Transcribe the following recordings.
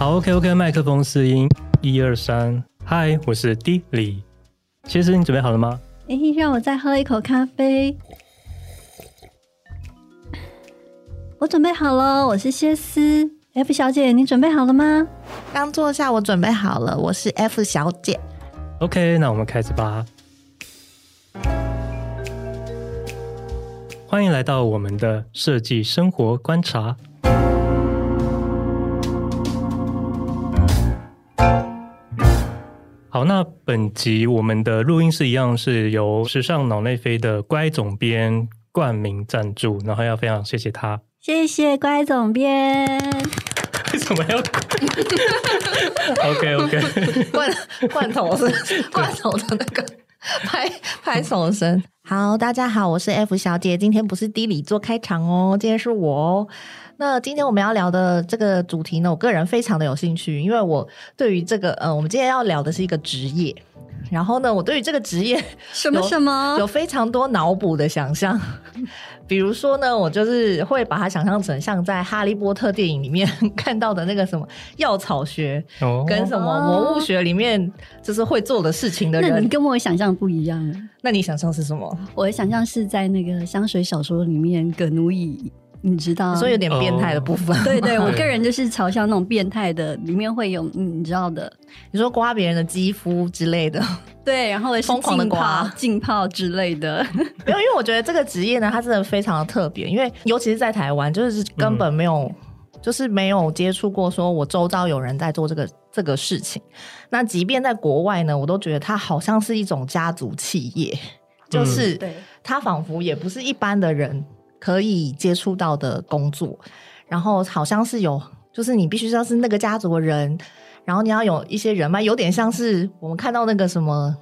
好，OK OK，麦克风试音，一二三，嗨，我是 D 李，其实你准备好了吗？哎，让我再喝一口咖啡。我准备好了，我是谢思。F 小姐，你准备好了吗？刚坐下，我准备好了，我是 F 小姐。OK，那我们开始吧。欢迎来到我们的设计生活观察。好，那本集我们的录音室一样是由时尚脑内飞的乖总编冠名赞助，然后要非常谢谢他。谢谢乖总编。为什么要？OK OK，罐罐头是罐头的那个拍拍手声。好，大家好，我是 F 小姐。今天不是 D 李做开场哦，今天是我哦。那今天我们要聊的这个主题呢，我个人非常的有兴趣，因为我对于这个，呃，我们今天要聊的是一个职业。然后呢，我对于这个职业 什么什么有非常多脑补的想象。比如说呢，我就是会把它想象成像在《哈利波特》电影里面 看到的那个什么药草学，跟什么魔物学里面就是会做的事情的人。那你跟我想象不一样。那你想象是什么？我的想象是在那个香水小说里面，葛奴乙。你知道，所以有点变态的部分。Oh. 对对，我个人就是嘲笑那种变态的，里面会有你知道的，你说刮别人的肌肤之类的，对，然后疯狂的刮浸泡之类的。没有，因为我觉得这个职业呢，它真的非常的特别，因为尤其是在台湾，就是根本没有，嗯、就是没有接触过，说我周遭有人在做这个这个事情。那即便在国外呢，我都觉得它好像是一种家族企业，就是它仿佛也不是一般的人。可以接触到的工作，然后好像是有，就是你必须要是那个家族的人，然后你要有一些人脉，有点像是我们看到那个什么。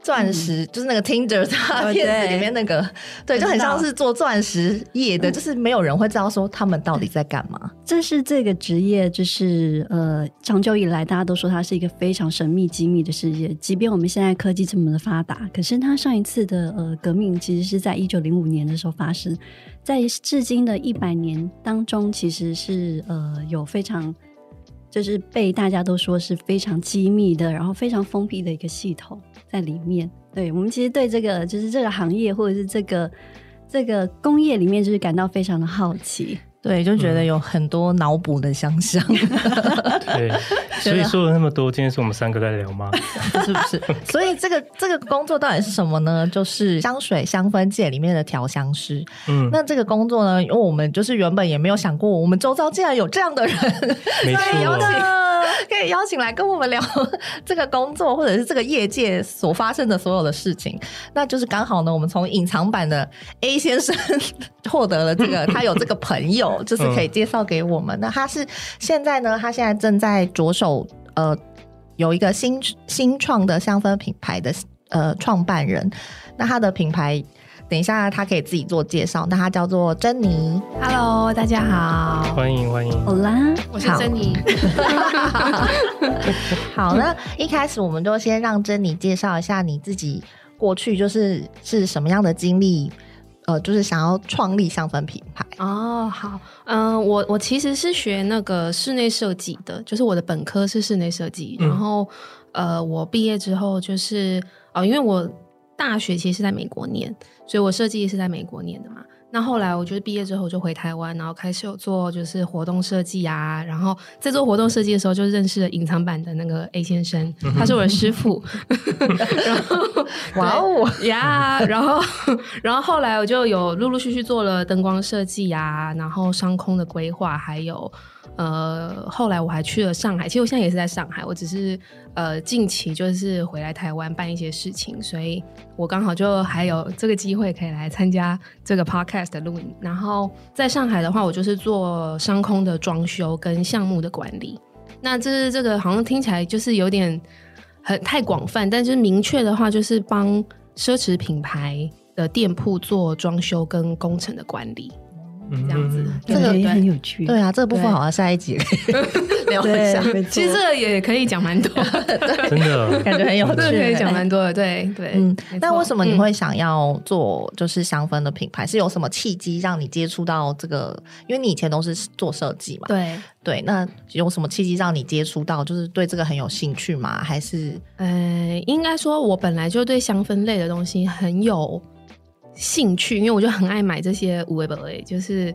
钻石、嗯、就是那个 Tinder 他片子里面那个，对，对，就很像是做钻石业的，就是没有人会知道说他们到底在干嘛。这是这个职业，就是呃，长久以来大家都说它是一个非常神秘机密的世界。即便我们现在科技这么的发达，可是它上一次的呃革命其实是在一九零五年的时候发生，在至今的一百年当中，其实是呃有非常。就是被大家都说是非常机密的，然后非常封闭的一个系统在里面。对，我们其实对这个就是这个行业或者是这个这个工业里面，就是感到非常的好奇。对，就觉得有很多脑补的想象。对，所以说了那么多，今天是我们三个在聊吗？是不是？所以这个这个工作到底是什么呢？就是香水香氛界里面的调香师。嗯，那这个工作呢，因为我们就是原本也没有想过，我们周遭竟然有这样的人，没错的。可以邀请来跟我们聊这个工作，或者是这个业界所发生的所有的事情。那就是刚好呢，我们从隐藏版的 A 先生获得了这个，他有这个朋友，就是可以介绍给我们。那他是现在呢，他现在正在着手呃，有一个新新创的香氛品牌的呃创办人。那他的品牌。等一下，他可以自己做介绍。那他叫做珍妮。Hello，大家好，欢迎欢迎。好啦，我是珍妮。好，那一开始我们就先让珍妮介绍一下你自己过去就是是什么样的经历，呃，就是想要创立香氛品牌。哦，好，嗯、呃，我我其实是学那个室内设计的，就是我的本科是室内设计，嗯、然后呃，我毕业之后就是哦、呃，因为我。大学其实是在美国念，所以我设计是在美国念的嘛。那后来我就是毕业之后就回台湾，然后开始有做就是活动设计啊。然后在做活动设计的时候，就认识了隐藏版的那个 A 先生，他是我的师傅。然后哇哦呀，然后然后后来我就有陆陆续续做了灯光设计啊，然后商空的规划，还有。呃，后来我还去了上海，其实我现在也是在上海，我只是呃近期就是回来台湾办一些事情，所以我刚好就还有这个机会可以来参加这个 podcast 的录影。然后在上海的话，我就是做商空的装修跟项目的管理。那这是这个好像听起来就是有点很太广泛，但是明确的话就是帮奢侈品牌的店铺做装修跟工程的管理。这样子。这个也很有趣。对啊，这个部分好像下一集 聊一下。其实这个也可以讲蛮多，真的感觉很有趣，可以讲蛮多的。对对，嗯。那为什么你会想要做就是香氛的品牌？是有什么契机让你接触到这个？因为你以前都是做设计嘛。对对，那有什么契机让你接触到？就是对这个很有兴趣吗？还是呃，应该说我本来就对香氛类的东西很有兴趣，因为我就很爱买这些无为不为，就是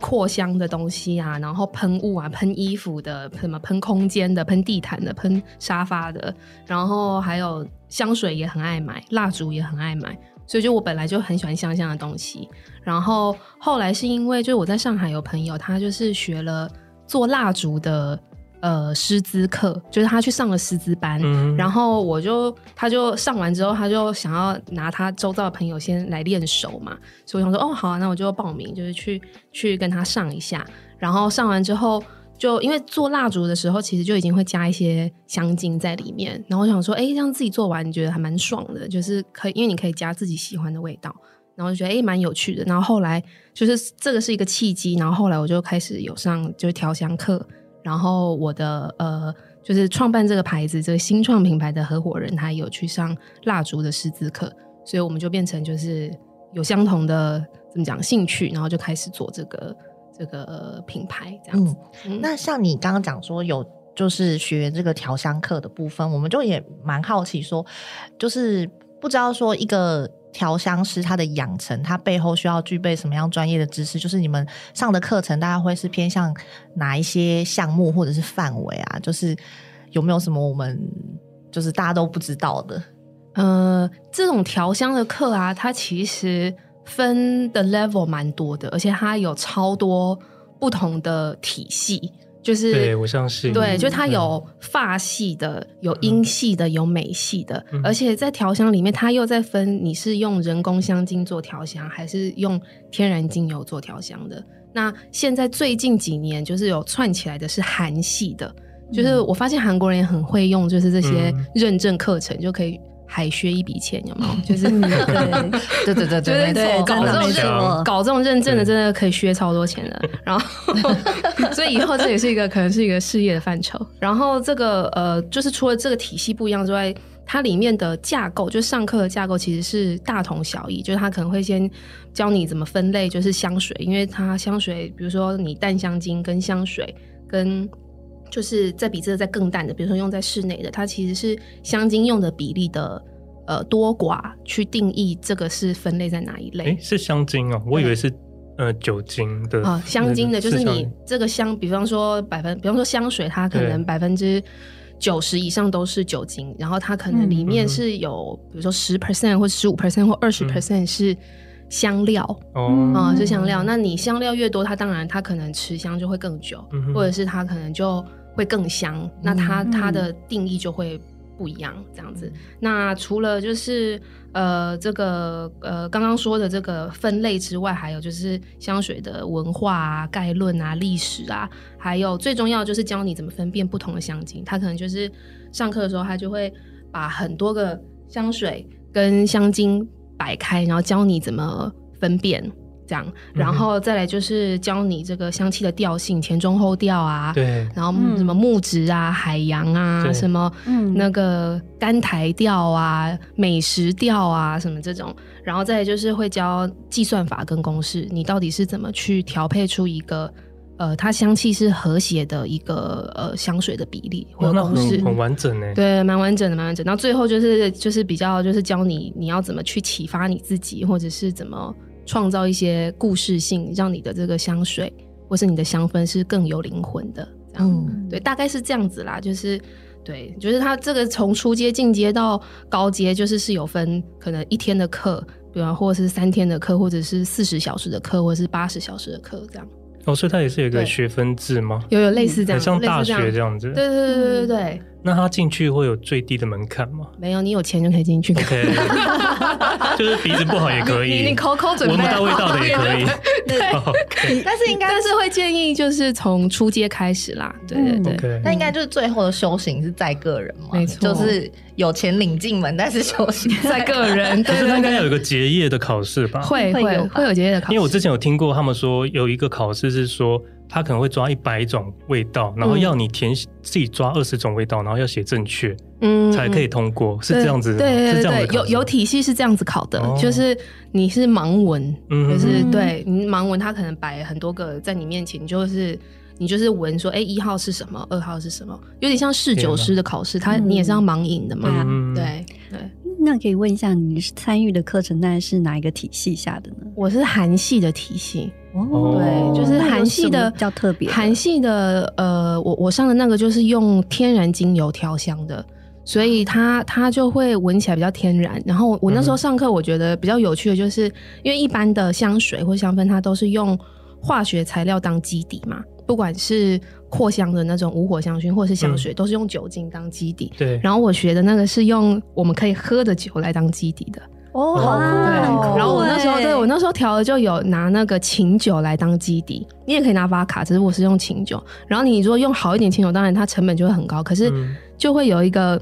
扩香的东西啊，然后喷雾啊，喷衣服的，什么喷空间的，喷地毯的，喷沙发的，然后还有香水也很爱买，蜡烛也很爱买，所以就我本来就很喜欢香香的东西。然后后来是因为，就我在上海有朋友，他就是学了做蜡烛的。呃，师资课就是他去上了师资班，嗯，然后我就他就上完之后，他就想要拿他周遭的朋友先来练手嘛，所以我想说，哦，好啊，那我就报名，就是去去跟他上一下。然后上完之后，就因为做蜡烛的时候，其实就已经会加一些香精在里面。然后我想说，哎，这样自己做完，你觉得还蛮爽的，就是可以，因为你可以加自己喜欢的味道。然后就觉得哎，蛮有趣的。然后后来就是这个是一个契机，然后后来我就开始有上就是调香课。然后我的呃，就是创办这个牌子，这个新创品牌的合伙人，他有去上蜡烛的师资课，所以我们就变成就是有相同的怎么讲兴趣，然后就开始做这个这个品牌这样子。嗯嗯、那像你刚刚讲说有就是学这个调香课的部分，我们就也蛮好奇说，就是不知道说一个。调香师他的养成，他背后需要具备什么样专业的知识？就是你们上的课程，大概会是偏向哪一些项目或者是范围啊？就是有没有什么我们就是大家都不知道的？呃，这种调香的课啊，它其实分的 level 蛮多的，而且它有超多不同的体系。就是对，我相信。对，就它有法系的，嗯、有英系的，有美系的，嗯、而且在调香里面，它又在分你是用人工香精做调香，还是用天然精油做调香的。那现在最近几年，就是有串起来的是韩系的，嗯、就是我发现韩国人也很会用，就是这些认证课程就可以。海削一笔钱有没有？就是对 对对对对，搞这种认搞这种认证的，真的可以削超多钱的。然后，所以以后这也是一个可能是一个事业的范畴。然后这个呃，就是除了这个体系不一样之外，它里面的架构，就是上课的架构其实是大同小异。就是它可能会先教你怎么分类，就是香水，因为它香水，比如说你淡香精跟香水跟。就是在比这个再更淡的，比如说用在室内的，它其实是香精用的比例的呃多寡去定义这个是分类在哪一类。诶，是香精哦，我以为是呃酒精的啊，香精的，就是你这个香，比方说百分，比方说香水，它可能百分之九十以上都是酒精，然后它可能里面是有，比如说十 percent 或十五 percent 或二十 percent 是香料哦，啊是香料。那你香料越多，它当然它可能持香就会更久，或者是它可能就。会更香，那它它的定义就会不一样，这样子。嗯、那除了就是呃这个呃刚刚说的这个分类之外，还有就是香水的文化啊、概论啊、历史啊，还有最重要就是教你怎么分辨不同的香精。他可能就是上课的时候，他就会把很多个香水跟香精摆开，然后教你怎么分辨。这样，然后再来就是教你这个香气的调性，前中后调啊，对，然后什么木质啊、海洋啊，什么那个甘台调啊、美食调啊，什么这种，然后再来就是会教计算法跟公式，你到底是怎么去调配出一个呃，它香气是和谐的一个呃香水的比例或公式，很完整呢，对，蛮完整的，蛮完整。然后最后就是就是比较就是教你你要怎么去启发你自己，或者是怎么。创造一些故事性，让你的这个香水或是你的香氛是更有灵魂的。这样，嗯，对，大概是这样子啦。就是，对，就是它这个从初阶进阶到高阶，就是是有分可能一天的课，比方或者是三天的课，或者是四十小时的课，或者是八十小时的课这样。哦，所以它也是有一个学分制吗？有有类似这样，像大学这样子。对对对对对对。那他进去会有最低的门槛吗？没有，你有钱就可以进去。OK，就是鼻子不好也可以，你你抠抠准备，闻不到味道的也可以。对，但是应该但是会建议就是从初阶开始啦。对对对，那应该就是最后的修行是在个人嘛？没错，就是有钱领进门，但是修行在个人。可是他应该有一个结业的考试吧？会会有会有结业的考试。因为我之前有听过他们说有一个考试是说。他可能会抓一百种味道，然后要你填自己抓二十种味道，然后要写正确，嗯，才可以通过，是这样子，对对对，有有体系是这样子考的，就是你是盲闻，就是对你盲文，他可能摆很多个在你面前，就是你就是闻说，哎，一号是什么，二号是什么，有点像侍酒师的考试，他你也是要盲饮的嘛，对对。那可以问一下，你参与的课程大概是哪一个体系下的呢？我是韩系的体系。哦，对，就是韩系的比较特别。韩系的，呃，我我上的那个就是用天然精油调香的，所以它它就会闻起来比较天然。然后我那时候上课，我觉得比较有趣的就是，因为一般的香水或香氛，它都是用化学材料当基底嘛，不管是扩香的那种无火香薰，或是香水，嗯、都是用酒精当基底。对。然后我学的那个是用我们可以喝的酒来当基底的。哦，好酷！对，然后我那时候，对我那时候调的就有拿那个琴酒来当基底，你也可以拿巴卡，只是我是用琴酒。然后你如果用好一点琴酒，当然它成本就会很高，可是就会有一个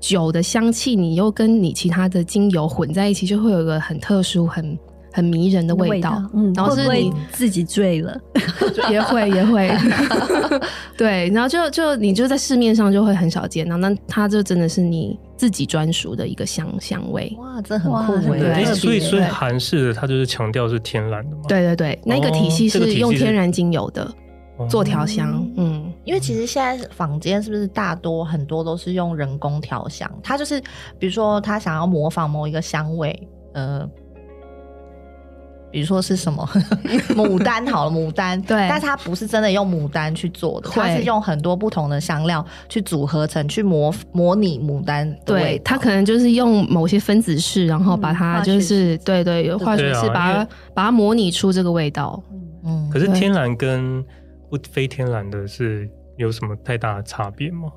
酒的香气，你又跟你其他的精油混在一起，就会有一个很特殊、很。很迷人的味道，嗯，然后是你自己醉了，也 会也会，对，然后就就你就在市面上就会很少见到，那它就真的是你自己专属的一个香香味，哇，这很酷耶，对，所以所以韩式的它就是强调是天然的嘛，对对对，那个体系是用天然精油的做调香，嗯，因为其实现在坊间是不是大多很多都是用人工调香，它就是比如说他想要模仿某一个香味，呃。比如说是什么 牡丹好了，牡丹。对，但是它不是真的用牡丹去做的，它是用很多不同的香料去组合成，去模模拟牡丹。对，它可能就是用某些分子式，然后把它就是对对有化学式把它把它模拟出这个味道。嗯，可是天然跟不非天然的是有什么太大的差别吗？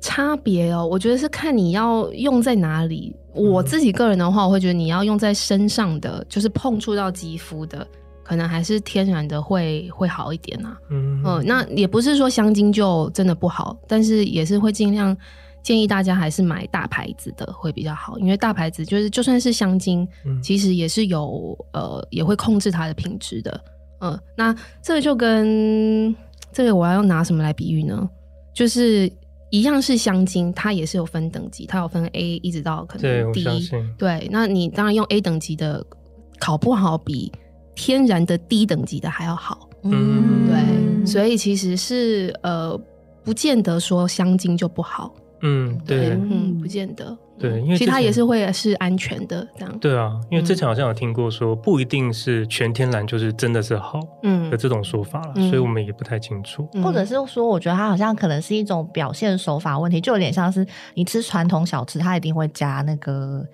差别哦，我觉得是看你要用在哪里。我自己个人的话，我会觉得你要用在身上的，就是碰触到肌肤的，可能还是天然的会会好一点啊。嗯嗯，那也不是说香精就真的不好，但是也是会尽量建议大家还是买大牌子的会比较好，因为大牌子就是就算是香精，嗯、其实也是有呃也会控制它的品质的。嗯，那这个就跟这个我要用拿什么来比喻呢？就是。一样是香精，它也是有分等级，它有分 A 一直到可能 D。对，那你当然用 A 等级的，考不好比天然的低等级的还要好。嗯，对，所以其实是呃，不见得说香精就不好。嗯，对，嗯，不见得。对，因为其实它也是会是安全的这样。对啊，因为之前好像有听过说，不一定是全天然就是真的是好，嗯的这种说法了，所以我们也不太清楚。或者是说，我觉得它好像可能是一种表现手法问题，就有点像是你吃传统小吃，它一定会加那个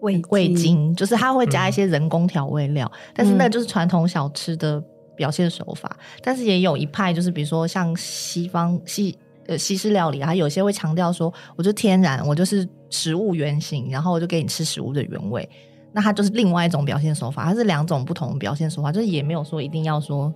味味精，就是它会加一些人工调味料，但是那就是传统小吃的表现手法。但是也有一派，就是比如说像西方西。呃，西式料理，它有些会强调说，我就天然，我就是食物原型，然后我就给你吃食物的原味。那它就是另外一种表现手法，它是两种不同的表现手法，就是也没有说一定要说，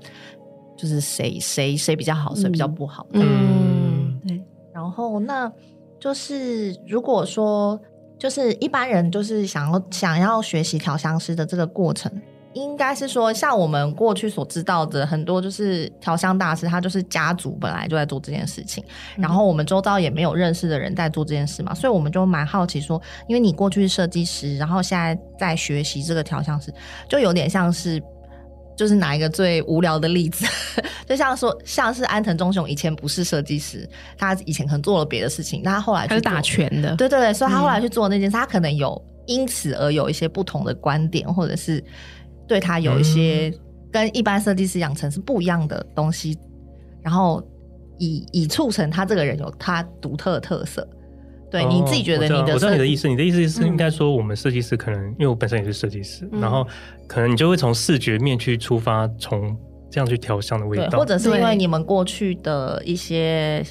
就是谁谁谁比较好，谁比较不好。嗯，对。然后那就是如果说，就是一般人就是想要想要学习调香师的这个过程。应该是说，像我们过去所知道的很多，就是调香大师，他就是家族本来就在做这件事情，然后我们周遭也没有认识的人在做这件事嘛，所以我们就蛮好奇说，因为你过去是设计师，然后现在在学习这个调香师，就有点像是，就是拿一个最无聊的例子，就像说，像是安藤忠雄以前不是设计师，他以前可能做了别的事情，但他后来去是打拳的，对对对，所以他后来去做那件事，嗯、他可能有因此而有一些不同的观点，或者是。对他有一些跟一般设计师养成是不一样的东西，然后以以促成他这个人有他独特的特色。对，你自己觉得你的，我知道你的意思，你的意思是应该说我们设计师可能，因为我本身也是设计师，然后可能你就会从视觉面去出发，从这样去调香的味道，或者是因为你们过去的一些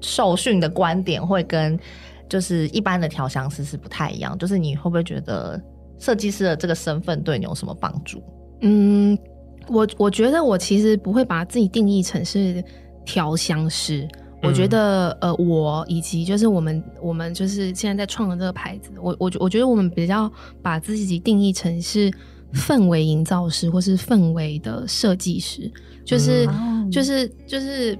受训的观点会跟就是一般的调香师是不太一样，就是你会不会觉得设计师的这个身份对你有什么帮助？嗯，我我觉得我其实不会把自己定义成是调香师。我觉得，呃，我以及就是我们，我们就是现在在创的这个牌子，我我我觉得我们比较把自己定义成是氛围营造师，或是氛围的设计师，就是、嗯、就是就是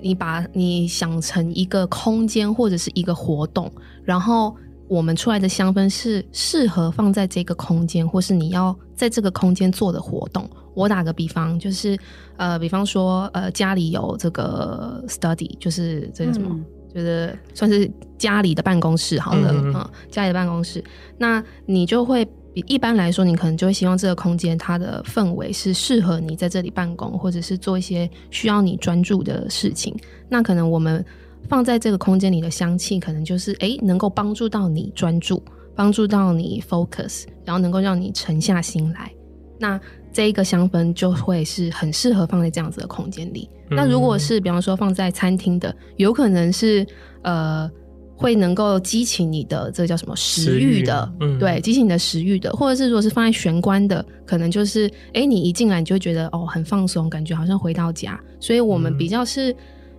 你把你想成一个空间或者是一个活动，然后我们出来的香氛是适合放在这个空间，或是你要在这个空间做的活动。我打个比方，就是呃，比方说呃，家里有这个 study，就是这个什么，嗯、就是算是家里的办公室好了啊、家里的办公室，那你就会比一般来说，你可能就会希望这个空间它的氛围是适合你在这里办公，或者是做一些需要你专注的事情。那可能我们放在这个空间里的香气，可能就是哎，能够帮助到你专注，帮助到你 focus，然后能够让你沉下心来。那这一个香氛就会是很适合放在这样子的空间里。嗯。那如果是比方说放在餐厅的，有可能是呃会能够激起你的这个叫什么食欲的，嗯，对，激起你的食欲的，或者是如果是放在玄关的，可能就是哎你一进来你就会觉得哦很放松，感觉好像回到家。所以我们比较是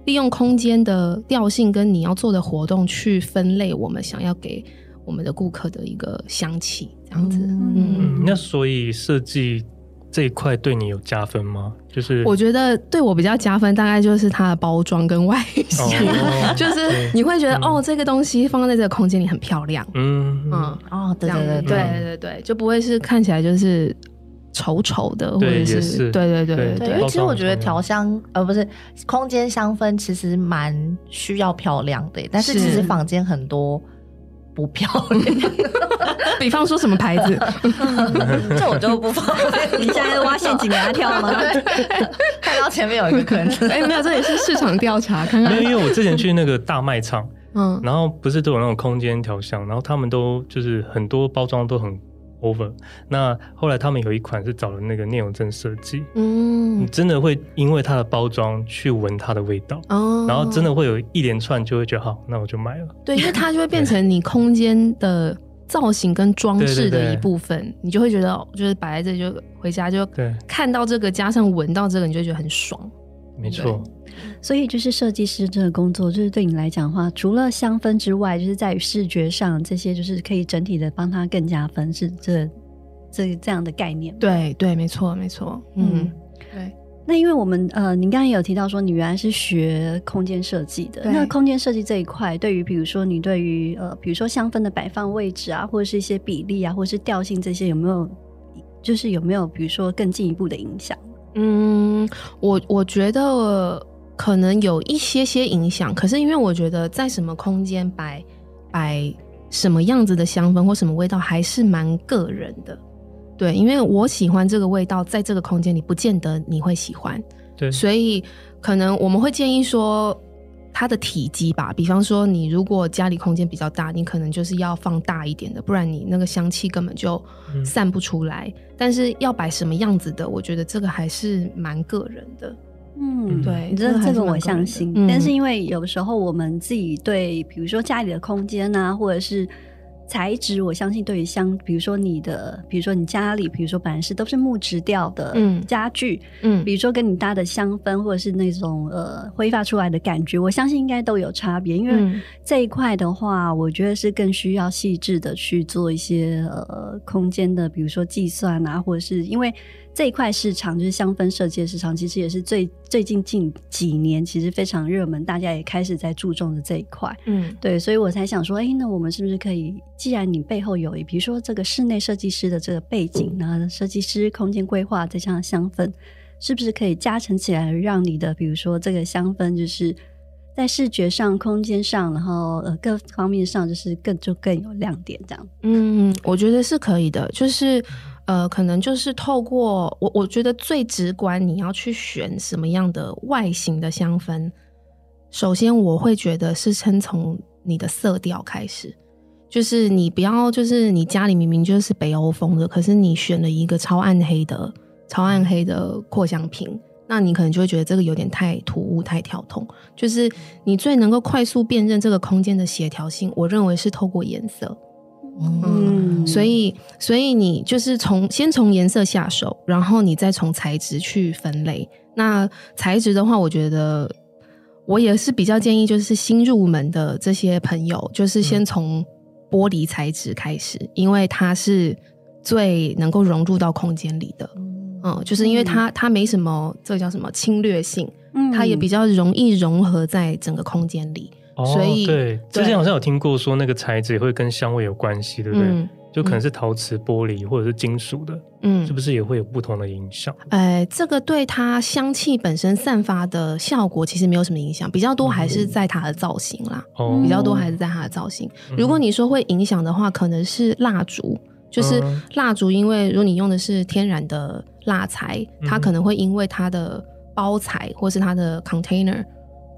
利用空间的调性跟你要做的活动去分类我们想要给我们的顾客的一个香气，这样子。嗯，嗯，那所以设计。这一块对你有加分吗？就是我觉得对我比较加分，大概就是它的包装跟外形，哦、就是你会觉得、嗯、哦，这个东西放在这个空间里很漂亮。嗯嗯哦，对对对对对对，就不会是看起来就是丑丑的，或者是，是对对对对，对。因为其实我觉得调香呃不是空间香氛，其实蛮需要漂亮的，但是其实房间很多。不漂亮，比方说什么牌子？这我就不方便。你现在挖陷阱给他跳吗？看到前面有一个坑，哎、欸，没有，这也是市场调查。看看，没有，因为我之前去那个大卖场，嗯，然后不是都有那种空间调香，然后他们都就是很多包装都很。over，那后来他们有一款是找了那个聂永真设计，嗯，你真的会因为它的包装去闻它的味道，哦，然后真的会有一连串就会觉得好，那我就买了。对，因为它就会变成 你空间的造型跟装饰的一部分，对对对，你就会觉得就是摆在这里就回家就看到这个，加上闻到这个，你就觉得很爽。没错。所以就是设计师这个工作，就是对你来讲的话，除了香氛之外，就是在于视觉上这些，就是可以整体的帮他更加分，是这这这样的概念。对对，没错没错，嗯，嗯对。那因为我们呃，您刚刚也有提到说，你原来是学空间设计的，那空间设计这一块，对于比如说你对于呃，比如说香氛的摆放位置啊，或者是一些比例啊，或者是调性这些，有没有就是有没有比如说更进一步的影响？嗯，我我觉得。可能有一些些影响，可是因为我觉得在什么空间摆摆什么样子的香氛或什么味道还是蛮个人的，对，因为我喜欢这个味道，在这个空间里不见得你会喜欢，对，所以可能我们会建议说它的体积吧，比方说你如果家里空间比较大，你可能就是要放大一点的，不然你那个香气根本就散不出来。嗯。但是要摆什么样子的，我觉得这个还是蛮个人的。嗯，对，这这个我相信，嗯，但是因为有时候我们自己对，比如说家里的空间啊，或者是。材质，我相信对于香，比如说你的，比如说你家里，比如说本来是都是木质调的家具，嗯，比如说跟你搭的香氛，或者是那种呃挥发出来的感觉，我相信应该都有差别。因为这一块的话，我觉得是更需要细致的去做一些呃空间的，比如说计算啊，或者是因为这一块市场就是香氛设计的市场，其实也是最最近近几年其实非常热门，大家也开始在注重的这一块，嗯，对，所以我才想说，哎，那我们是不是可以？既然你背后有，比如说这个室内设计师的这个背景，然后设计师空间规划，再加上香氛，是不是可以加成起来，让你的比如说这个香氛，就是在视觉上、空间上，然后呃各方面上，就是更就更有亮点这样？嗯，我觉得是可以的，就是呃，可能就是透过我，我觉得最直观，你要去选什么样的外形的香氛，首先我会觉得是先从你的色调开始。就是你不要，就是你家里明明就是北欧风的，可是你选了一个超暗黑的、超暗黑的扩香瓶，那你可能就会觉得这个有点太突兀、太跳痛。就是你最能够快速辨认这个空间的协调性，我认为是透过颜色。嗯，所以所以你就是从先从颜色下手，然后你再从材质去分类。那材质的话，我觉得我也是比较建议，就是新入门的这些朋友，就是先从玻璃材质开始，因为它是最能够融入到空间里的。嗯，就是因为它它没什么这个叫什么侵略性，嗯，它也比较容易融合在整个空间里，哦，所以对，之前好像有听过说那个材质也会跟香味有关系，对不对？嗯，就可能是陶瓷、玻璃或者是金属的，嗯，是不是也会有不同的影响？哎，这个对它香气本身散发的效果其实没有什么影响，比较多还是在它的造型啦，哦，比较多还是在它的造型。如果你说会影响的话，可能是蜡烛。就是蜡烛，因为如果你用的是天然的蜡材，它可能会因为它的包材或是它的 container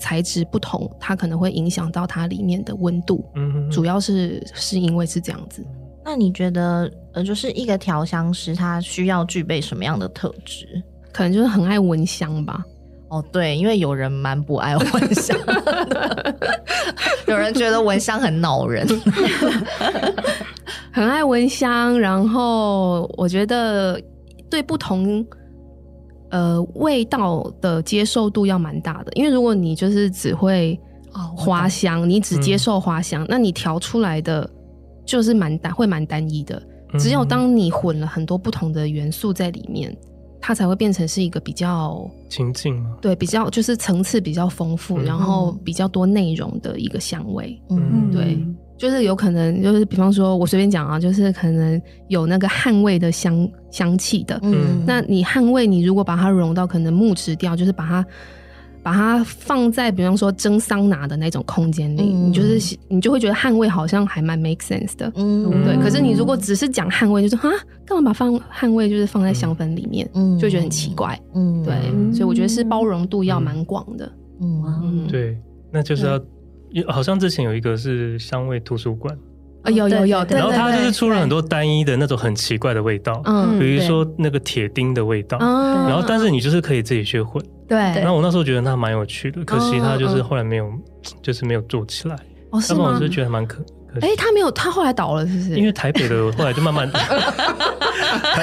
材质不同，它可能会影响到它里面的温度。嗯，主要是是因为是这样子。那你觉得，呃，就是一个调香师他需要具备什么样的特质？可能就是很爱闻香吧。哦，对，因为有人蛮不爱闻香，有人觉得闻香很恼人。很爱闻香，然后我觉得对不同呃味道的接受度要蛮大的，因为如果你就是只会花香，哦、你只接受花香，嗯、那你调出来的就是蛮单，会蛮单一的。只有当你混了很多不同的元素在里面，它才会变成是一个比较情境吗，对，比较就是层次比较丰富，嗯、然后比较多内容的一个香味。嗯，对。就是有可能，就是比方说，我随便讲啊，就是可能有那个汗味的香香气的。嗯，那你汗味，你如果把它融到可能木质调，就是把它把它放在比方说蒸桑拿的那种空间里，嗯、你就是你就会觉得汗味好像还蛮 make sense 的。嗯，对。可是你如果只是讲汗味，就是啊，干嘛把放汗味就是放在香氛里面，嗯，就会觉得很奇怪。嗯，对。所以我觉得是包容度要蛮广的。嗯，嗯对，那就是要。好像之前有一个是香味图书馆啊，有有有，然后它就是出了很多单一的那种很奇怪的味道，嗯，比如说那个铁钉的味道，然后但是你就是可以自己去混，对。然后我那时候觉得它蛮有趣的，可惜它就是后来没有，就是没有做起来。哦，是吗？我是觉得蛮可。哎，他没有，他后来倒了，是不是？因为台北的 后来就慢慢。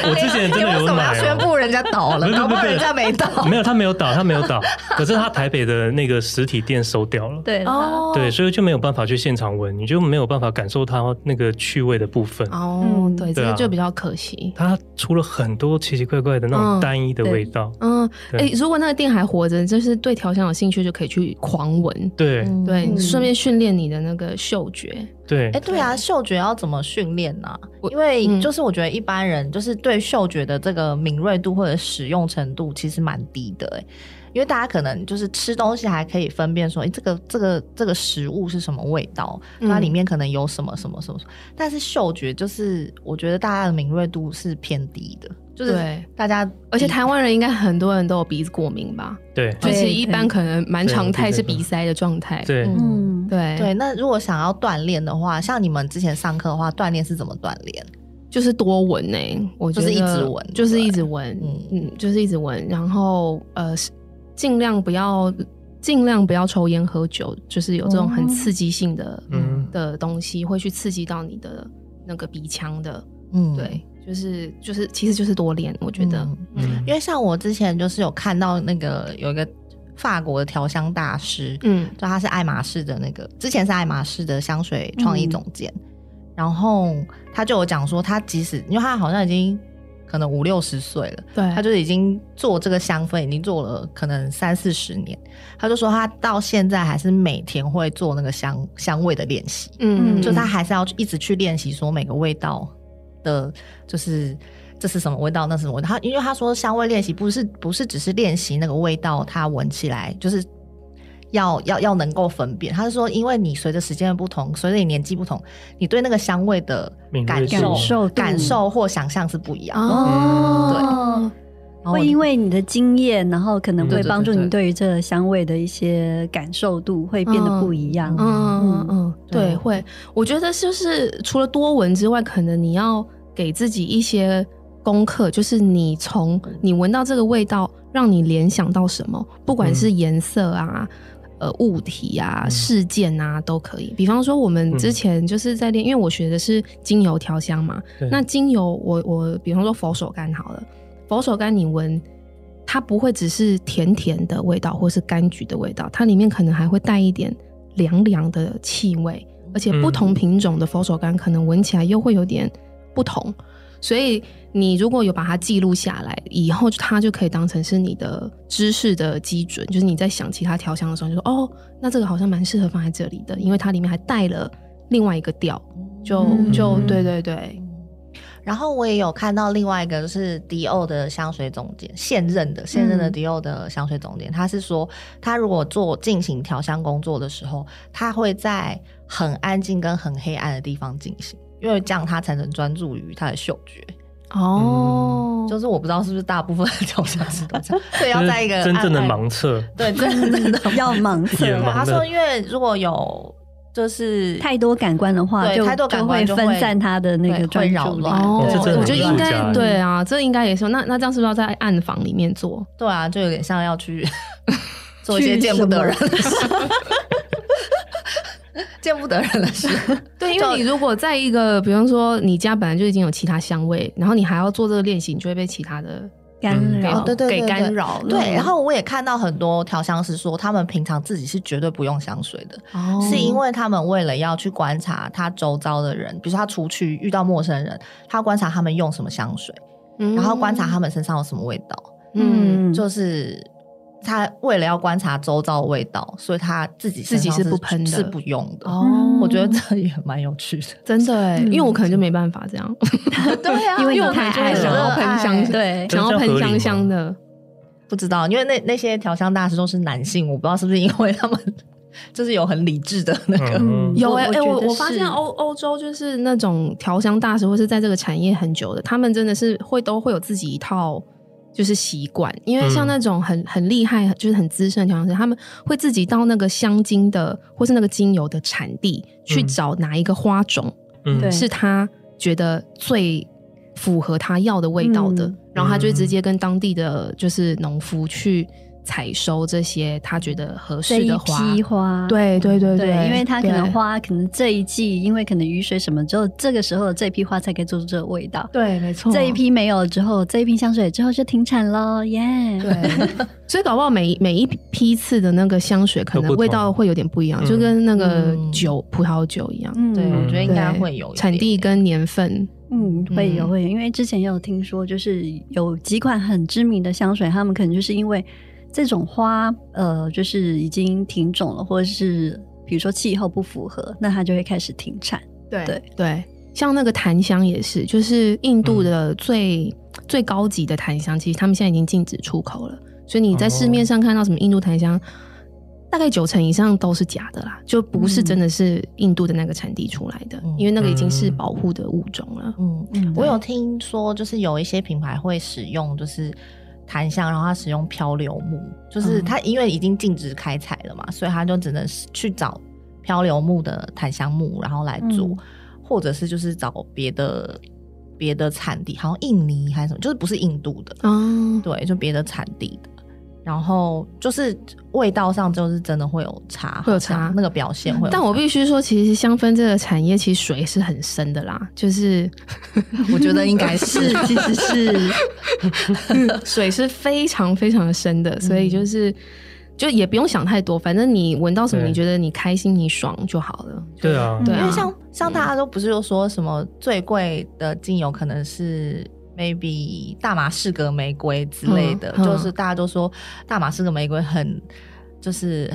我之前真的有买。宣布人家倒了，搞不好人家没倒。没有，他没有倒，他没有倒。可是他台北的那个实体店收掉了。对哦。对，所以就没有办法去现场闻，你就没有办法感受它那个趣味的部分。哦，对，这个就比较可惜。它出了很多奇奇怪怪的那种单一的味道。嗯，哎，如果那个店还活着，就是对调香有兴趣，就可以去狂闻。对对，顺便训练你的那个嗅觉。对，哎，对啊，嗅觉要怎么训练呢？因为就是我觉得一般人就是对嗅觉的这个敏锐度或者使用程度其实蛮低的，哎，因为大家可能就是吃东西还可以分辨说，哎，这个这个这个食物是什么味道，它里面可能有什么什么什么，但是嗅觉就是我觉得大家的敏锐度是偏低的。就是大家，而且台湾人应该很多人都有鼻子过敏吧？对，就是一般可能蛮常态是鼻塞的状态。对，嗯，对对。那如果想要锻炼的话，像你们之前上课的话，锻炼是怎么锻炼？就是多闻呢，我就是一直闻，就是一直闻，嗯嗯，就是一直闻。然后呃，尽量不要尽量不要抽烟喝酒，就是有这种很刺激性的嗯。的东西，会去刺激到你的那个鼻腔的，嗯，对。就是就是，其实就是多练，我觉得，嗯，嗯，因为像我之前就是有看到那个有一个法国的调香大师，嗯，就他是爱马仕的那个，之前是爱马仕的香水创意总监，嗯，然后他就有讲说，他即使因为他好像已经可能五六十岁了，对，他就已经做这个香氛已经做了可能三四十年，他就说他到现在还是每天会做那个香香味的练习，嗯，就他还是要一直去练习说每个味道。的，就是这是什么味道？那是什么味道？他因为他说香味练习不是不是只是练习那个味道，它闻起来就是要要要能够分辨。他是说，因为你随着时间的不同，随着你年纪不同，你对那个香味的感受、感受或想象是不一样的。哦，对，会因为你的经验，然后可能会帮助你对于这个香味的一些感受度会变得不一样。嗯嗯嗯，对，会。我觉得就是除了多闻之外，可能你要。给自己一些功课，就是你从你闻到这个味道，让你联想到什么，不管是颜色啊。嗯呃，物体啊，事件啊，都可以。比方说，我们之前就是在练，嗯、因为我学的是精油调香嘛。那精油我，我我比方说佛手柑好了，佛手柑你闻，它不会只是甜甜的味道，或是柑橘的味道，它里面可能还会带一点凉凉的气味，而且不同品种的佛手柑可能闻起来又会有点不同，所以。你如果有把它记录下来，以后它就可以当成是你的知识的基准。就是你在想其他调香的时候，就说哦，那这个好像蛮适合放在这里的，因为它里面还带了另外一个调。就就对对对。然后我也有看到另外一个，就是迪奥的香水总监，现任的现任的迪奥的香水总监，他是说，他如果做进行调香工作的时候，他会在很安静跟很黑暗的地方进行，因为这样他才能专注于他的嗅觉。哦，就是我不知道是不是大部分的调香师都这样，所以要在一个真正的盲测，对，真正的 要盲测。他说，因为如果有就是太多感官的话，对太多感官就会分散他的那个专扰乱。哦，我觉得应该对啊，这应该也是。那那这样是不是要在暗房里面做？对啊，就有点像要去 做一些见不得人的事。见不得人了是，对，因为你如果在一个，比方说你家本来就已经有其他香味，然后你还要做这个练习，你就会被其他的干扰，对对给干扰。对，然后我也看到很多调香师说，他们平常自己是绝对不用香水的，是因为他们为了要去观察他周遭的人，比如说他出去遇到陌生人，他观察他们用什么香水，然后观察他们身上有什么味道，嗯，就是。他为了要观察周遭的味道，所以他自己自己是不喷的，是不用的。哦，我觉得这也蛮有趣的，真的哎，因为我可能就没办法这样。对啊，因为我太爱想要喷香，对，想要喷香香的。不知道，因为那那些调香大师都是男性，我不知道是不是因为他们 就是有很理智的那个。有哎哎，我我发现欧欧洲就是那种调香大师，或是在这个产业很久的，他们真的是会都会有自己一套。就是习惯，因为像那种很很厉害，就是很资深的调香师，他们会自己到那个香精的或是那个精油的产地去找哪一个花种，嗯，是他觉得最符合他要的味道的，嗯，然后他就直接跟当地的就是农夫去。采收这些他觉得合适的花，对对对对，对，因为他可能花，可能这一季因为可能雨水什么之后，这个时候这批花才可以做出这个味道。对，没错。这一批没有之后，这一批香水之后就停产喽，耶、yeah。对，所以搞不好每每一批次的那个香水，可能味道会有点不一样，就跟那个酒、嗯、葡萄酒一样。嗯，对，我觉得应该会有产地跟年份。嗯，会有会有，因为之前也有听说，就是有几款很知名的香水，他们可能就是因为。这种花，呃，就是已经停种了，或者是比如说气候不符合，那它就会开始停产。对对对，像那个檀香也是，就是印度的最、嗯、最高级的檀香，其实他们现在已经禁止出口了。所以你在市面上看到什么印度檀香，哦、大概九成以上都是假的啦，就不是真的是印度的那个产地出来的，嗯、因为那个已经是保护的物种了。嗯嗯，我有听说，就是有一些品牌会使用，就是。檀香，然后他使用漂流木，就是他因为已经禁止开采了嘛，嗯、所以他就只能去找漂流木的檀香木，然后来做，嗯、或者是就是找别的别的产地，好像印尼还是什么，就是不是印度的，哦，对，就别的产地的。然后就是味道上就是真的会有差，会有差，那个表现会有差。但我必须说，其实香氛这个产业其实水是很深的啦，就是 我觉得应该是，其实是 水是非常非常的深的，所以就是就也不用想太多，反正你闻到什么，你觉得你开心你爽就好了。对啊，对啊，因为像像大家都不是又说什么最贵的精油可能是。Maybe 大马士革玫瑰之类的，嗯嗯、就是大家都说大马士革玫瑰很就是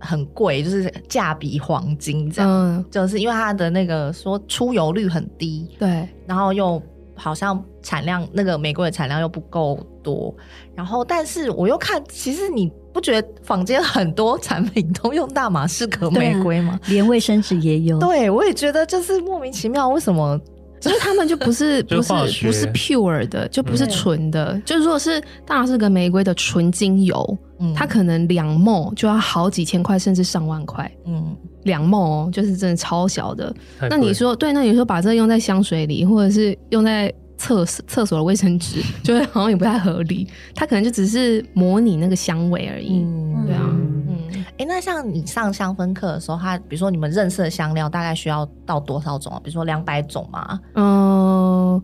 很贵，就是价比黄金这样，嗯、就是因为它的那个说出油率很低，对，然后又好像产量那个玫瑰的产量又不够多，然后但是我又看，其实你不觉得坊间很多产品都用大马士革玫瑰吗？连卫生纸也有，对我也觉得就是莫名其妙，为什么？所以他们就不是 不是不是 pure 的，就不是纯的。对就如果是大马士革玫瑰的纯精油，嗯、它可能两 ml 就要好几千块，甚至上万块。嗯，两 ml 哦，就是真的超小的。那你说对？那你说把这个用在香水里，或者是用在厕所厕所的卫生纸，就会好像也不太合理。它可能就只是模拟那个香味而已。嗯、对啊，嗯，哎、欸，那像你上香氛课的时候，它比如说你们认识的香料大概需要到多少种啊？比如说两百种吗？嗯、呃。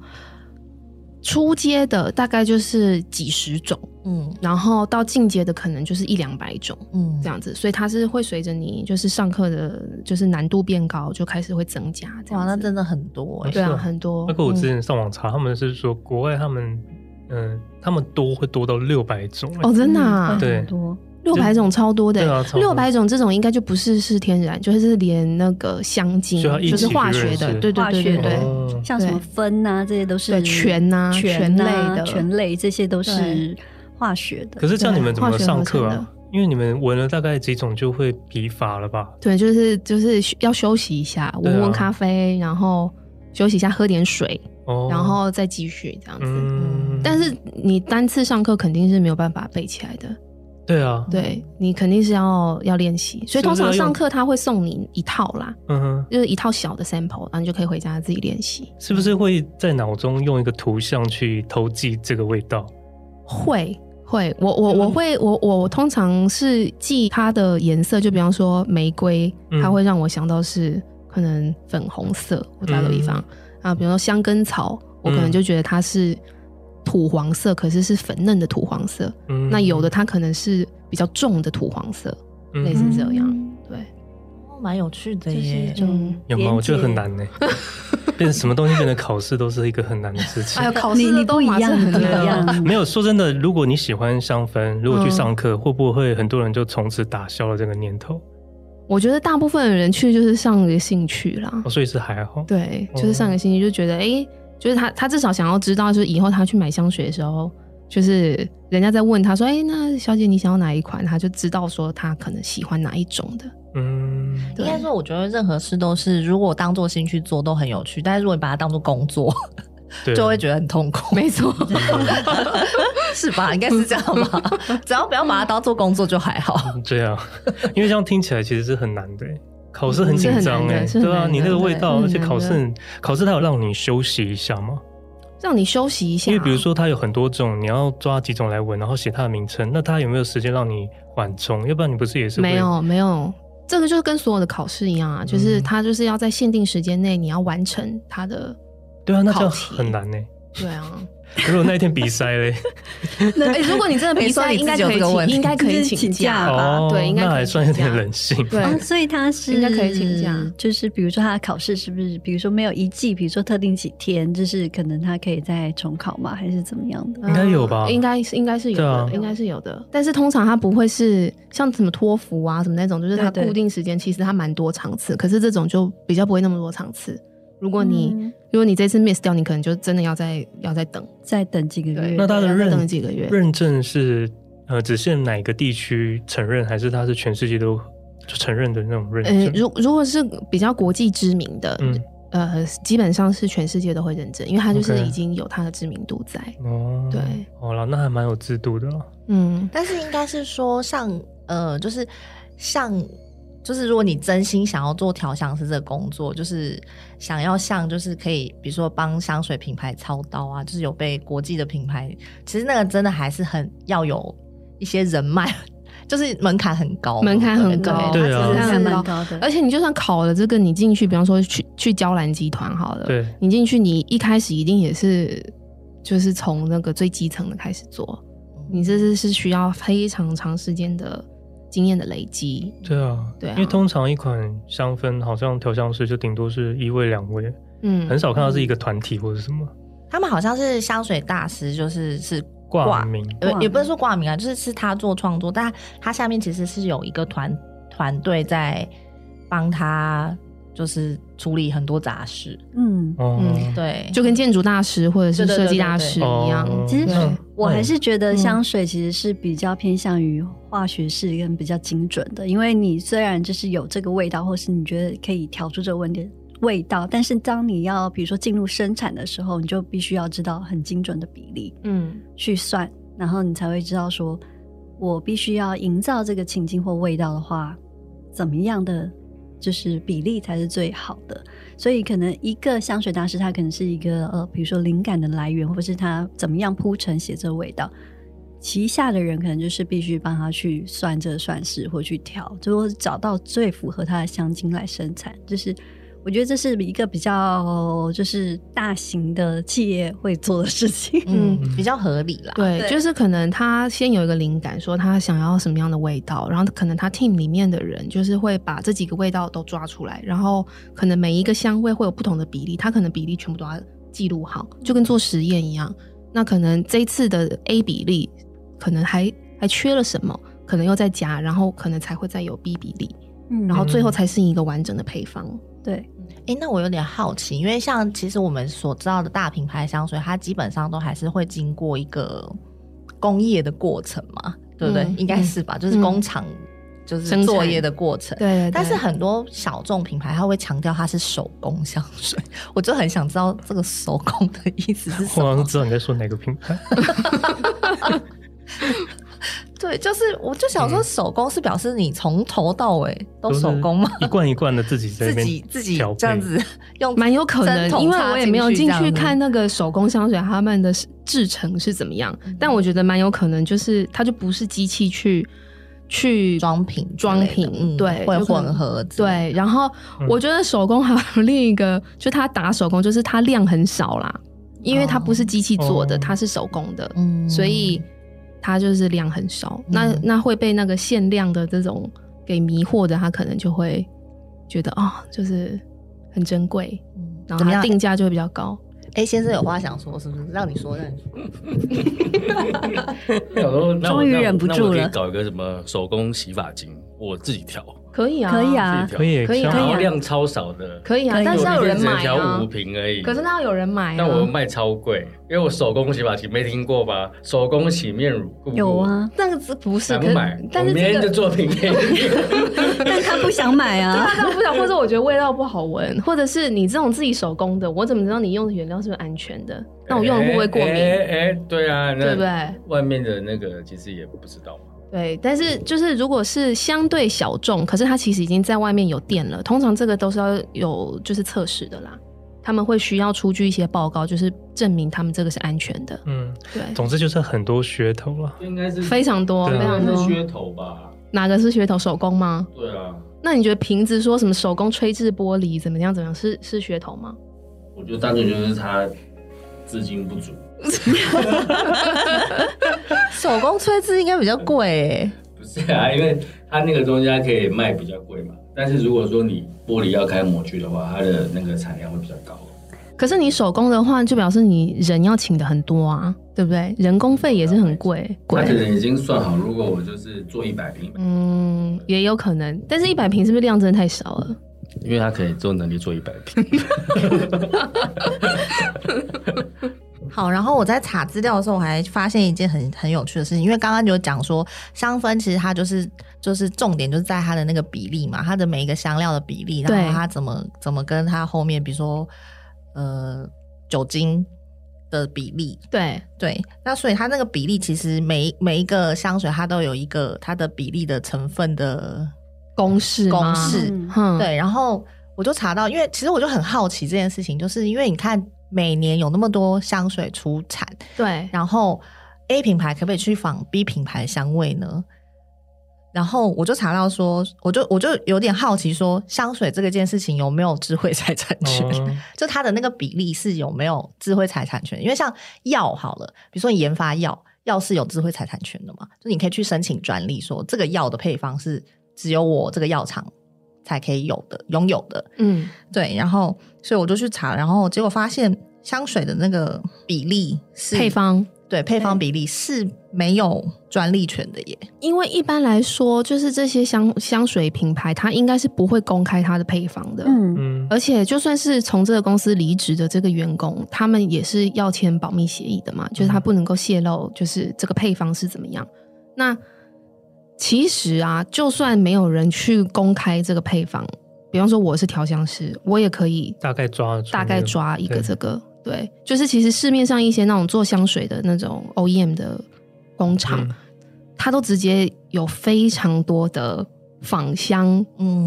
初阶的大概就是几十种，嗯，然后到进阶的可能就是一两百种，嗯，这样子，所以它是会随着你就是上课的，就是难度变高，就开始会增加。哇，那真的很多，欸，对啊，很多。那个我之前上网查，他们是说国外他们，嗯，他们多会多到六百种，哦，真的啊，对，多。六百种超多的，六百种这种应该就不是是天然，就是连那个香精，就是化学的，对对对对对，像什么酚啊，这些都是醛啊，醛类的醛类，这些都是化学的。可是这样你们怎么上课啊？因为你们闻了大概几种就会疲乏了吧？对，就是就是要休息一下，闻闻咖啡，然后休息一下，喝点水，然后再继续这样子。但是你单次上课肯定是没有办法背起来的。对啊，对你肯定是要要练习，所以通常上课他会送你一套啦，嗯哼，就是一套小的 sample，然后你就可以回家自己练习。是不是会在脑中用一个图像去投记这个味道？会会，我我我会我我通常是记它的颜色，就比方说玫瑰，它会让我想到是可能粉红色，我打个比方。啊，比如说香根草，我可能就觉得它是。土黄色，可是是粉嫩的土黄色。嗯，那有的它可能是比较重的土黄色，嗯、类似这样。对，哦，蛮有趣的耶。就有吗？我觉得很难呢。变成什么东西变成考试都是一个很难的事情。哎呀，考试你都一样，很一样。没有说真的，如果你喜欢香氛，如果去上课，嗯、会不会很多人就从此打消了这个念头？我觉得大部分的人去就是上一个兴趣啦。哦，所以是还好。对，就是上个星期，就觉得哎。欸就是他，他至少想要知道，就是以后他去买香水的时候，就是人家在问他说：“哎、欸，那小姐你想要哪一款？”他就知道说他可能喜欢哪一种的。嗯，应该说，我觉得任何事都是，如果当做兴趣做都很有趣，但是如果你把它当做工作，就会觉得很痛苦。没错，是吧？应该是这样吧？只要不要把它当做工作就还好。这样，因为这样听起来其实是很难的。考试很紧张哎，对啊，你那个味道，而且考试，考试它有让你休息一下吗？让你休息一下，因为比如说它有很多种，你要抓几种来闻，然后写它的名称，那它有没有时间让你缓冲？要不然你不是也是没有没有，这个就是跟所有的考试一样啊，就是它就是要在限定时间内你要完成它的，对啊，那这样很难呢。对啊。如果那一天鼻塞嘞，那如果你真的鼻塞，应该可以请，应该可以请假吧？对，应该还算有点人性。对，所以他是应该可以请假。就是比如说他的考试是不是，比如说没有一季，比如说特定几天，就是可能他可以再重考吗？还是怎么样的？应该有吧？应该是应该是有的，应该是有的。但是通常他不会是像什么托福啊什么那种，就是他固定时间，其实他蛮多场次。可是这种就比较不会那么多场次。如果你、嗯、如果你这次 miss 掉，你可能就真的要再要再等，再等几个月。那他的认等几个月认证是呃，只限哪个地区承认，还是他是全世界都承认的那种认证？呃、如如果是比较国际知名的，嗯、呃，基本上是全世界都会认证，因为他就是已经有他的知名度在。哦 Okay，对，好了，那还蛮有制度的。嗯，但是应该是说上呃，就是像。就是如果你真心想要做调香师这个工作，就是想要像就是可以，比如说帮香水品牌操刀啊，就是有被国际的品牌，其实那个真的还是很要有一些人脉，就是门槛很高，门槛很高，对啊，门槛很高的。而且你就算考了这个，你进去，比方说去去娇兰集团好了，对，你进去，你一开始一定也是就是从那个最基层的开始做，你这是是需要非常长时间的。经验的累积，对啊，对啊，因为通常一款香氛好像调香师就顶多是一位两位，嗯，很少看到是一个团体或者什么。他们好像是香水大师，就是是挂名，呃，也不是说挂名啊，就是是他做创作，但他下面其实是有一个团团队在帮他。就是处理很多杂事，嗯。嗯，对，就跟建筑大师或者是设计大师一样。其实我还是觉得香水其实是比较偏向于化学式跟比较精准的，因为你虽然就是有这个味道，或是你觉得可以调出这个问题味道，但是当你要比如说进入生产的时候，你就必须要知道很精准的比例，嗯，去算，然后你才会知道说，我必须要营造这个情境或味道的话，怎么样的。就是比例才是最好的。所以可能一个香水大师，他可能是一个呃，比如说灵感的来源，或是他怎么样铺陈写这味道，旗下的人可能就是必须帮他去算这算式或去调，最后找到最符合他的香精来生产，就是。我觉得这是一个比较就是大型的企业会做的事情，嗯，比较合理啦。对，对就是可能他先有一个灵感，说他想要什么样的味道，然后可能他 team 里面的人就是会把这几个味道都抓出来，然后可能每一个香味会有不同的比例，他可能比例全部都要记录好，就跟做实验一样。那可能这一次的 A 比例可能还还缺了什么，可能又再加，然后可能才会再有 B 比例，嗯，然后最后才是一个完整的配方。对，哎、欸，那我有点好奇，因为像其实我们所知道的大品牌香水，它基本上都还是会经过一个工业的过程嘛，对不对？嗯、应该是吧，就是工厂就是作业的过程。对，对，对，但是很多小众品牌，它会强调它是手工香水，我就很想知道这个手工的意思是什么。我好像知道你在说哪个品牌。对，就是我就想说，手工是表示你从头到尾都手工吗？一罐一罐的自己在 自己自己这样子用，蛮有可能，因为我也没有进去看那个手工香水他们的制成是怎么样，嗯、但我觉得蛮有可能，就是它就不是机器去去装瓶装瓶，对，会混合，对。然后我觉得手工还有另一个，就它打手工，就是它量很少啦，因为它不是机器做的，它是手工的，嗯，所以。它就是量很少，嗯、那那会被那个限量的这种给迷惑的，他可能就会觉得哦，就是很珍贵，嗯、然后他定价就会比较高。哎、欸，先生有话想说，是不是？让你说，让你说。终于忍不住了，搞一个什么手工洗发精，我自己调。可以啊，可以啊，可以，可以，然后量超少的，可以啊，但是要有人买啊，调五瓶而已。可是那要有人买啊，但我卖超贵，因为我手工洗发精没听过吧？手工洗面乳有啊，那个是不是？不买，但是别人的作品给你，但他不想买啊，他不想，或者我觉得味道不好闻，或者是你这种自己手工的，我怎么知道你用的原料是不是安全的？那我用了会不会过敏？哎，对啊，对不对？外面的那个其实也不知道嘛。对，但是就是如果是相对小众，可是它其实已经在外面有店了。通常这个都是要有就是测试的啦，他们会需要出具一些报告，就是证明他们这个是安全的。嗯，对。总之就是很多噱头了，应该是非常多，非常多噱头吧？哪个是噱头？手工吗？对啊。那你觉得瓶子说什么手工吹制玻璃怎么样？怎么样？是是噱头吗？我觉得单纯就是它资金不足。手工吹制应该比较贵欸。不是啊，因为它那个东西它可以卖比较贵嘛。但是如果说你玻璃要开模具的话，它的那个产量会比较高。可是你手工的话，就表示你人要请的很多啊，对不对？人工费也是很贵。他可能已经算好，如果我就是做一百瓶，嗯，也有可能。但是一百瓶是不是量真的太少了？因为他可以做能力做一百瓶。好，然后我在查资料的时候，我还发现一件很很有趣的事情，因为刚刚有讲说香氛其实它就是就是重点就是在它的那个比例嘛，它的每一个香料的比例，然后它怎么怎么跟它后面，比如说呃酒精的比例，对。对，那所以它那个比例其实每每一个香水它都有一个它的比例的成分的公式公式，嗯，对，然后我就查到，因为其实我就很好奇这件事情，就是因为你看。每年有那么多香水出产，对，然后 A 品牌可不可以去仿 B 品牌的香味呢？然后我就查到说，我就我就有点好奇说，香水这个件事情有没有智慧财产权？哦、就它的那个比例是有没有智慧财产权？因为像药好了，比如说你研发药，药是有智慧财产权的嘛，就你可以去申请专利，说这个药的配方是只有我这个药厂才可以有的，拥有的。嗯，对，然后。所以我就去查，然后结果发现香水的那个比例是配方，对，配方比例是没有专利权的耶。因为一般来说，就是这些香香水品牌，它应该是不会公开它的配方的。嗯嗯。而且就算是从这个公司离职的这个员工，他们也是要签保密协议的嘛，就是他不能够泄露，就是这个配方是怎么样。那其实啊，就算没有人去公开这个配方。比方说我是调香师，我也可以大概抓大概抓一个这个，对，对，就是其实市面上一些那种做香水的那种 OEM 的工厂，嗯、它都直接有非常多的仿香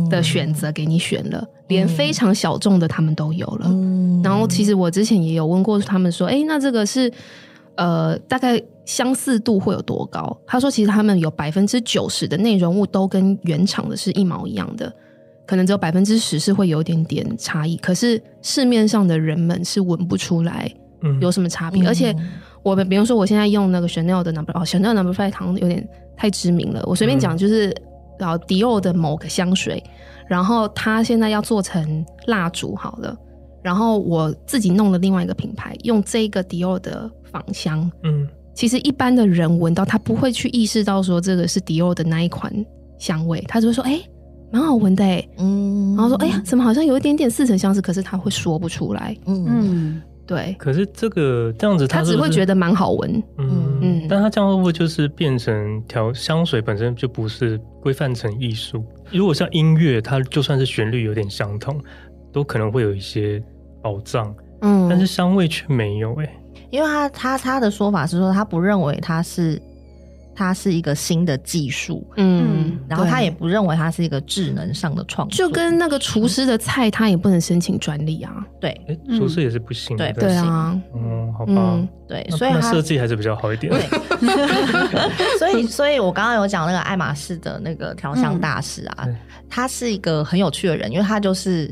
的选择给你选了，嗯、连非常小众的他们都有了。嗯、然后其实我之前也有问过他们说，哎，那这个是呃大概相似度会有多高？他说其实他们有百分之九十的内容物都跟原厂的是一毛一样的，可能只有百分之十是会有一点点差异。可是市面上的人们是闻不出来有什么差别，嗯、而且我们比如说我现在用那个 Chanel 的 Number 哦，Chanel Number Five 好像有点太知名了，我随便讲就是。嗯然后迪奥的某个香水，然后它现在要做成蜡烛好了，然后我自己弄了另外一个品牌，用这个迪奥的仿香，嗯，其实一般的人闻到他不会去意识到说这个是迪奥的那一款香味，他就会说哎，蛮好闻的哎，嗯，然后说哎呀，怎么好像有一点点似曾相识，可是他会说不出来，嗯。嗯对，可是这个这样子他是是，他只会觉得蛮好闻，嗯。嗯，嗯。但他这样会不会就是变成调香水本身就不是规范成艺术？如果像音乐，它就算是旋律有点相同，都可能会有一些保障，嗯，但是香味却没有哎、欸，因为他他他的说法是说他不认为它是。它是一个新的技术，嗯，然后他也不认为它是一个智能上的创作，就跟那个厨师的菜，他也不能申请专利啊。对，哎，厨师也是不行，对，对啊，嗯，好吧，对，所以他设计还是比较好一点。对，所以，所以我刚刚有讲那个爱马仕的那个调香大师啊，他是一个很有趣的人，因为他就是。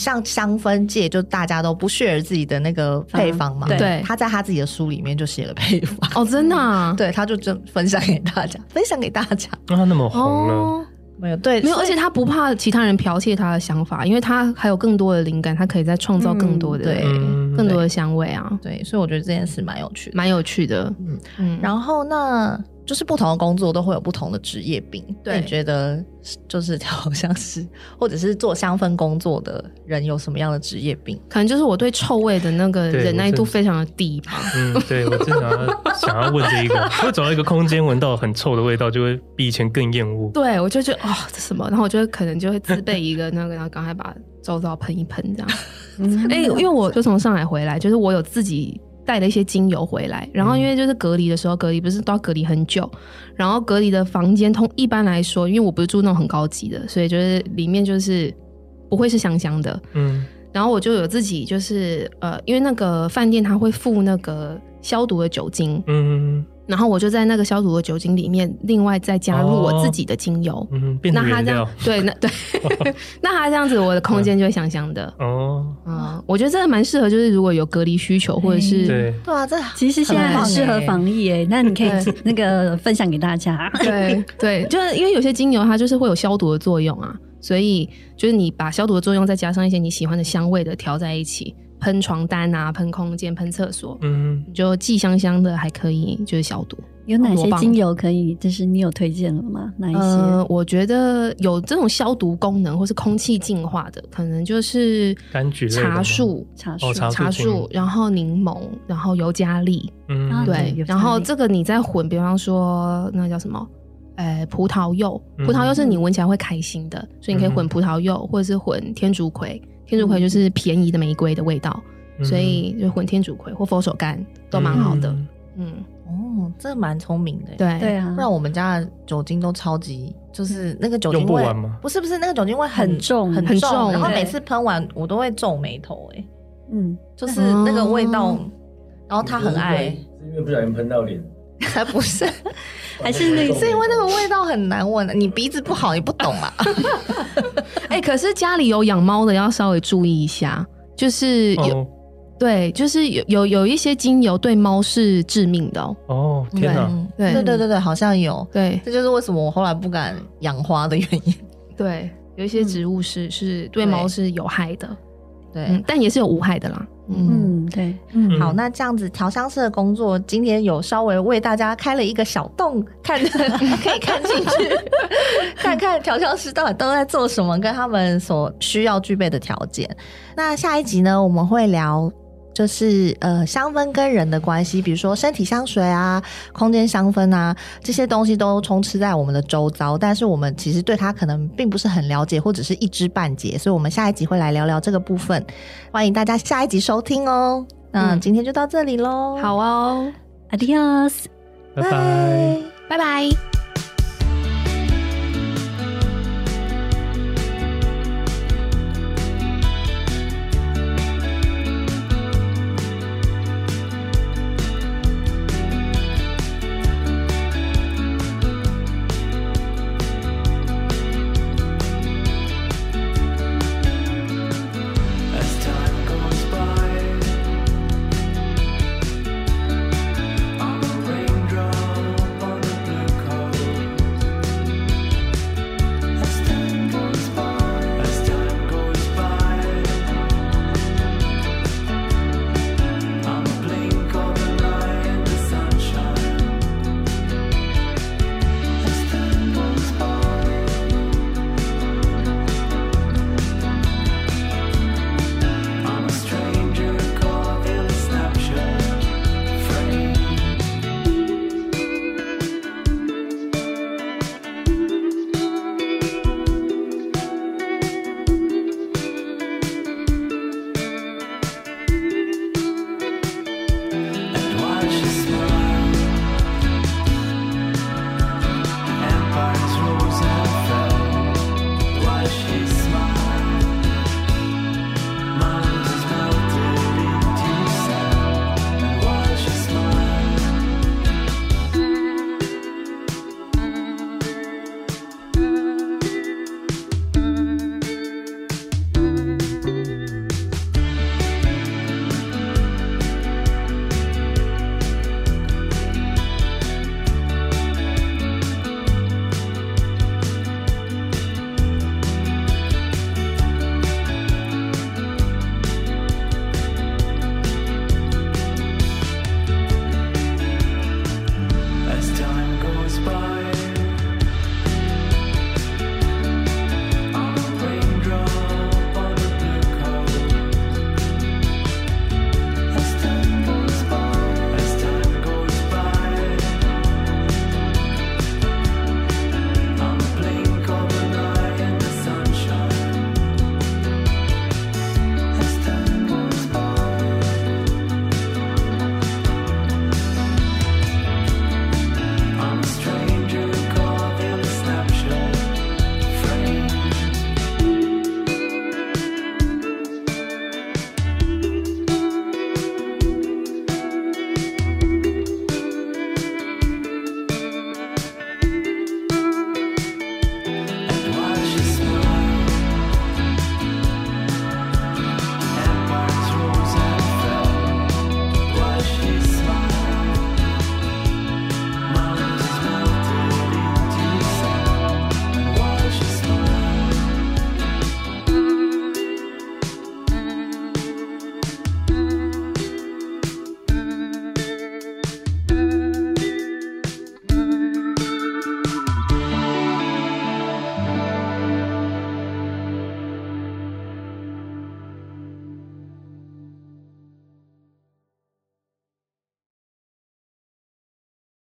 像香氛界，就大家都不 share 自己的那个配方嘛。对，他在他自己的书里面就写了配方。哦，真的？啊？对，他就真分享给大家，分享给大家。那他那么红了，没有？对，没有。而且他不怕其他人剽窃他的想法，因为他还有更多的灵感，他可以再创造更多的、对，更多的香味啊。对，所以我觉得这件事蛮有趣，蛮有趣的。嗯嗯。然后那。就是不同的工作都会有不同的职业病。对，你觉得就是好像是或者是做香氛工作的人有什么样的职业病？可能就是我对臭味的那个忍耐度非常的低吧。嗯，对，我经常要想要问这一个，会走到一个空间闻到很臭的味道，就会比以前更厌恶。对，我就觉得哦，这什么？然后我就可能就会自备一个那个，然后赶快把周遭喷一喷这样。哎、欸，因为我就从上海回来，就是我有自己。带了一些精油回来，然后因为就是隔离的时候，隔离不是都要隔离很久，然后隔离的房间通一般来说，因为我不是住那种很高级的，所以就是里面就是不会是香香的，嗯，然后我就有自己就是呃，因为那个饭店他会附那个消毒的酒精，嗯。然后我就在那个消毒的酒精里面，另外再加入我自己的精油。嗯，那它这样对，那对，那它这样子，我的空间就会香香的。哦，嗯，我觉得这个蛮适合，就是如果有隔离需求或者是对对啊，这其实现在很适合防疫诶。那你可以那个分享给大家。对对，就是因为有些精油它就是会有消毒的作用啊，所以就是你把消毒的作用再加上一些你喜欢的香味的调在一起。喷床单啊，喷空间，喷厕所，嗯，就既香香的，还可以就是消毒。有哪些精油可以？就是你有推荐了吗？哪一些？呃，我觉得有这种消毒功能或是空气净化的，可能就是柑橘、茶树、茶树、茶树，然后柠檬，然后尤加利，嗯，对。然后这个你再混，比方说那叫什么？呃，葡萄柚，葡萄柚是你闻起来会开心的，所以你可以混葡萄柚，或者是混天竺葵。天竺葵就是便宜的玫瑰的味道，嗯、所以就混天竺葵或佛手柑都蛮好的。嗯，嗯哦，这蛮聪明的。对对啊，不然我们家的酒精都超级，就是那个酒精味，不，不是不是那个酒精味很重很重，很重，然后每次喷完我都会皱眉头。哎，嗯，就是那个味道，嗯、然后他很爱，是因为不小心喷到脸。还不是，还是那是因为那个味道很难闻。你鼻子不好，你不懂啊。哎、欸，可是家里有养猫的要稍微注意一下，就是有、哦、对，就是有有有一些精油对猫是致命的哦。哦，天哪！对对对对对，好像有。对，这就是为什么我后来不敢养花的原因。对，有一些植物是、嗯、是对猫是有害的。对、嗯，但也是有无害的啦。嗯，对，嗯，好，那这样子调香师的工作，今天有稍微为大家开了一个小洞，看 可以看进去，看看调香师到底都在做什么，跟他们所需要具备的条件。那下一集呢，我们会聊。就是呃，香氛跟人的关系，比如说身体香水啊、空间香氛啊，这些东西都充斥在我们的周遭，但是我们其实对它可能并不是很了解，或者是一知半解，所以我们下一集会来聊聊这个部分，欢迎大家下一集收听哦。那今天就到这里喽，嗯，好哦，Adios，拜拜，拜拜。